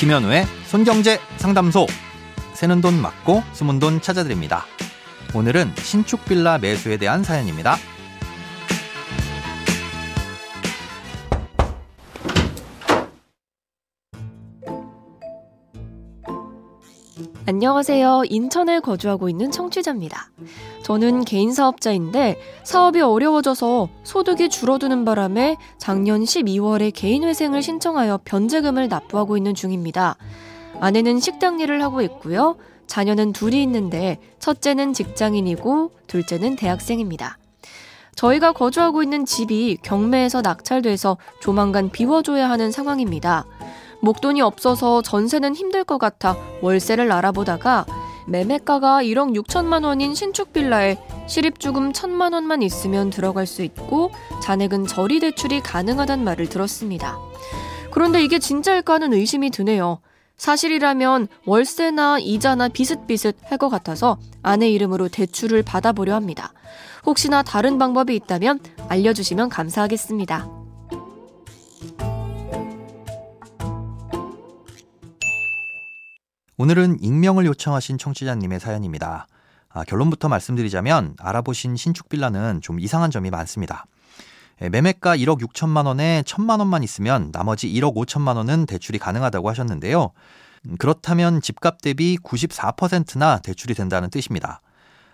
김현우의 손경제 상담소. 새는 돈 맞고 숨은 돈 찾아드립니다. 오늘은 신축 빌라 매수에 대한 사연입니다. 안녕하세요. 인천에 거주하고 있는 청취자입니다. 저는 개인 사업자인데 사업이 어려워져서 소득이 줄어드는 바람에 작년 12월에 개인회생을 신청하여 변제금을 납부하고 있는 중입니다. 아내는 식당 일을 하고 있고요. 자녀는 둘이 있는데 첫째는 직장인이고 둘째는 대학생입니다. 저희가 거주하고 있는 집이 경매에서 낙찰돼서 조만간 비워줘야 하는 상황입니다. 목돈이 없어서 전세는 힘들 것 같아 월세를 알아보다가 매매가가 1억 6천만 원인 신축 빌라에 실입주금 1천만 원만 있으면 들어갈 수 있고 잔액은 저리 대출이 가능하단 말을 들었습니다. 그런데 이게 진짜일까 하는 의심이 드네요. 사실이라면 월세나 이자나 비슷비슷 할 것 같아서 아내 이름으로 대출을 받아보려 합니다. 혹시나 다른 방법이 있다면 알려주시면 감사하겠습니다. 오늘은 익명을 요청하신 청취자님의 사연입니다. 아, 결론부터 말씀드리자면 알아보신 신축 빌라는 좀 이상한 점이 많습니다. 예, 매매가 1억 6천만 원에 1천만 원만 있으면 나머지 1억 5천만 원은 대출이 가능하다고 하셨는데요. 음, 그렇다면 집값 대비 94%나 대출이 된다는 뜻입니다.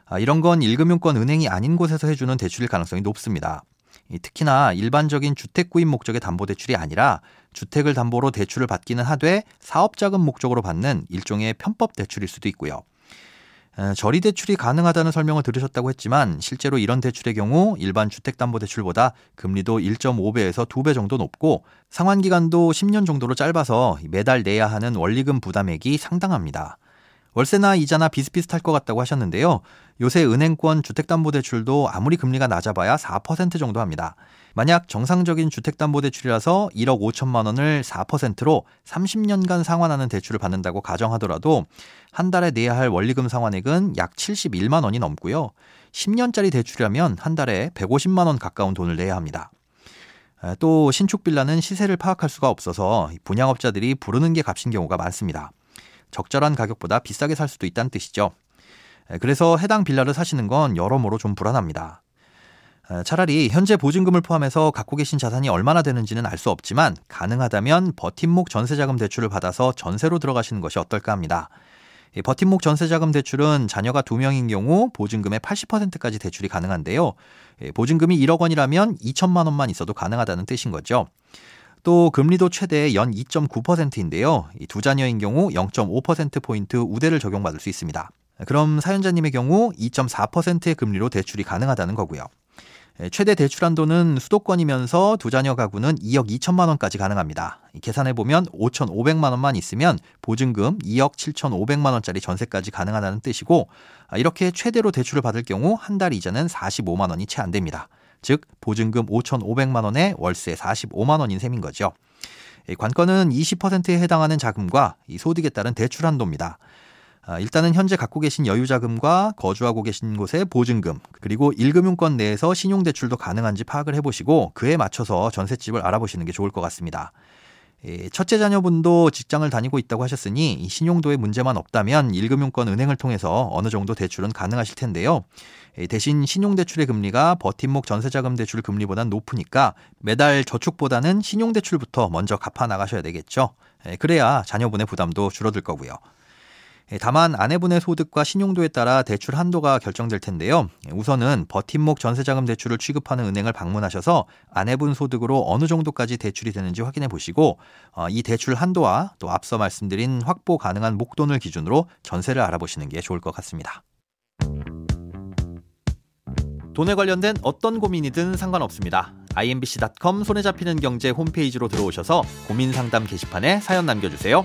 아, 이런 건 1금융권 은행이 아닌 곳에서 해주는 대출일 가능성이 높습니다. 특히나 일반적인 주택 구입 목적의 담보 대출이 아니라 주택을 담보로 대출을 받기는 하되 사업 자금 목적으로 받는 일종의 편법 대출일 수도 있고요. 저리 대출이 가능하다는 설명을 들으셨다고 했지만 실제로 이런 대출의 경우 일반 주택담보대출보다 금리도 1.5배에서 2배 정도 높고 상환 기간도 10년 정도로 짧아서 매달 내야 하는 원리금 부담액이 상당합니다. 월세나 이자나 비슷비슷할 것 같다고 하셨는데요. 요새 은행권 주택담보대출도 아무리 금리가 낮아봐야 4% 정도 합니다. 만약 정상적인 주택담보대출이라서 1억 5천만 원을 4%로 30년간 상환하는 대출을 받는다고 가정하더라도 한 달에 내야 할 원리금 상환액은 약 71만 원이 넘고요. 10년짜리 대출이라면 한 달에 150만 원 가까운 돈을 내야 합니다. 또 신축 빌라는 시세를 파악할 수가 없어서 분양업자들이 부르는 게 값인 경우가 많습니다. 적절한 가격보다 비싸게 살 수도 있다는 뜻이죠. 그래서 해당 빌라를 사시는 건 여러모로 좀 불안합니다. 차라리 현재 보증금을 포함해서 갖고 계신 자산이 얼마나 되는지는 알 수 없지만 가능하다면 버팀목 전세자금 대출을 받아서 전세로 들어가시는 것이 어떨까 합니다. 버팀목 전세자금 대출은 자녀가 두명인 경우 보증금의 80%까지 대출이 가능한데요. 보증금이 1억 원이라면 2천만 원만 있어도 가능하다는 뜻인 거죠. 또 금리도 최대 연 2.9%인데요. 두 자녀인 경우 0.5%포인트 우대를 적용받을 수 있습니다. 그럼 사연자님의 경우 2.4%의 금리로 대출이 가능하다는 거고요. 최대 대출 한도는 수도권이면서 두 자녀 가구는 2억 2천만 원까지 가능합니다. 계산해 보면 5,500만 원만 있으면 보증금 2억 7,500만 원짜리 전세까지 가능하다는 뜻이고 이렇게 최대로 대출을 받을 경우 한 달 이자는 45만 원이 채 안 됩니다. 즉 보증금 5,500만 원에 월세 45만 원인 셈인 거죠. 관건은 20%에 해당하는 자금과 이 소득에 따른 대출 한도입니다. 아, 일단은 현재 갖고 계신 여유 자금과 거주하고 계신 곳의 보증금, 그리고 1금융권 내에서 신용대출도 가능한지 파악을 해보시고 그에 맞춰서 전셋집을 알아보시는 게 좋을 것 같습니다. 예, 첫째 자녀분도 직장을 다니고 있다고 하셨으니 신용도에 문제만 없다면 1금융권 은행을 통해서 어느 정도 대출은 가능하실 텐데요. 예, 대신 신용대출의 금리가 버팀목 전세자금 대출 금리보단 높으니까 매달 저축보다는 신용대출부터 먼저 갚아 나가셔야 되겠죠. 예, 그래야 자녀분의 부담도 줄어들 거고요. 예, 다만 아내분의 소득과 신용도에 따라 대출 한도가 결정될 텐데요. 예, 우선은 버팀목 전세자금 대출을 취급하는 은행을 방문하셔서 아내분 소득으로 어느 정도까지 대출이 되는지 확인해 보시고 어, 이 대출 한도와 또 앞서 말씀드린 확보 가능한 목돈을 기준으로 전세를 알아보시는 게 좋을 것 같습니다. 돈에 관련된 어떤 고민이든 상관없습니다. imbc.com 손에 잡히는 경제 홈페이지로 들어오셔서 고민 상담 게시판에 사연 남겨주세요.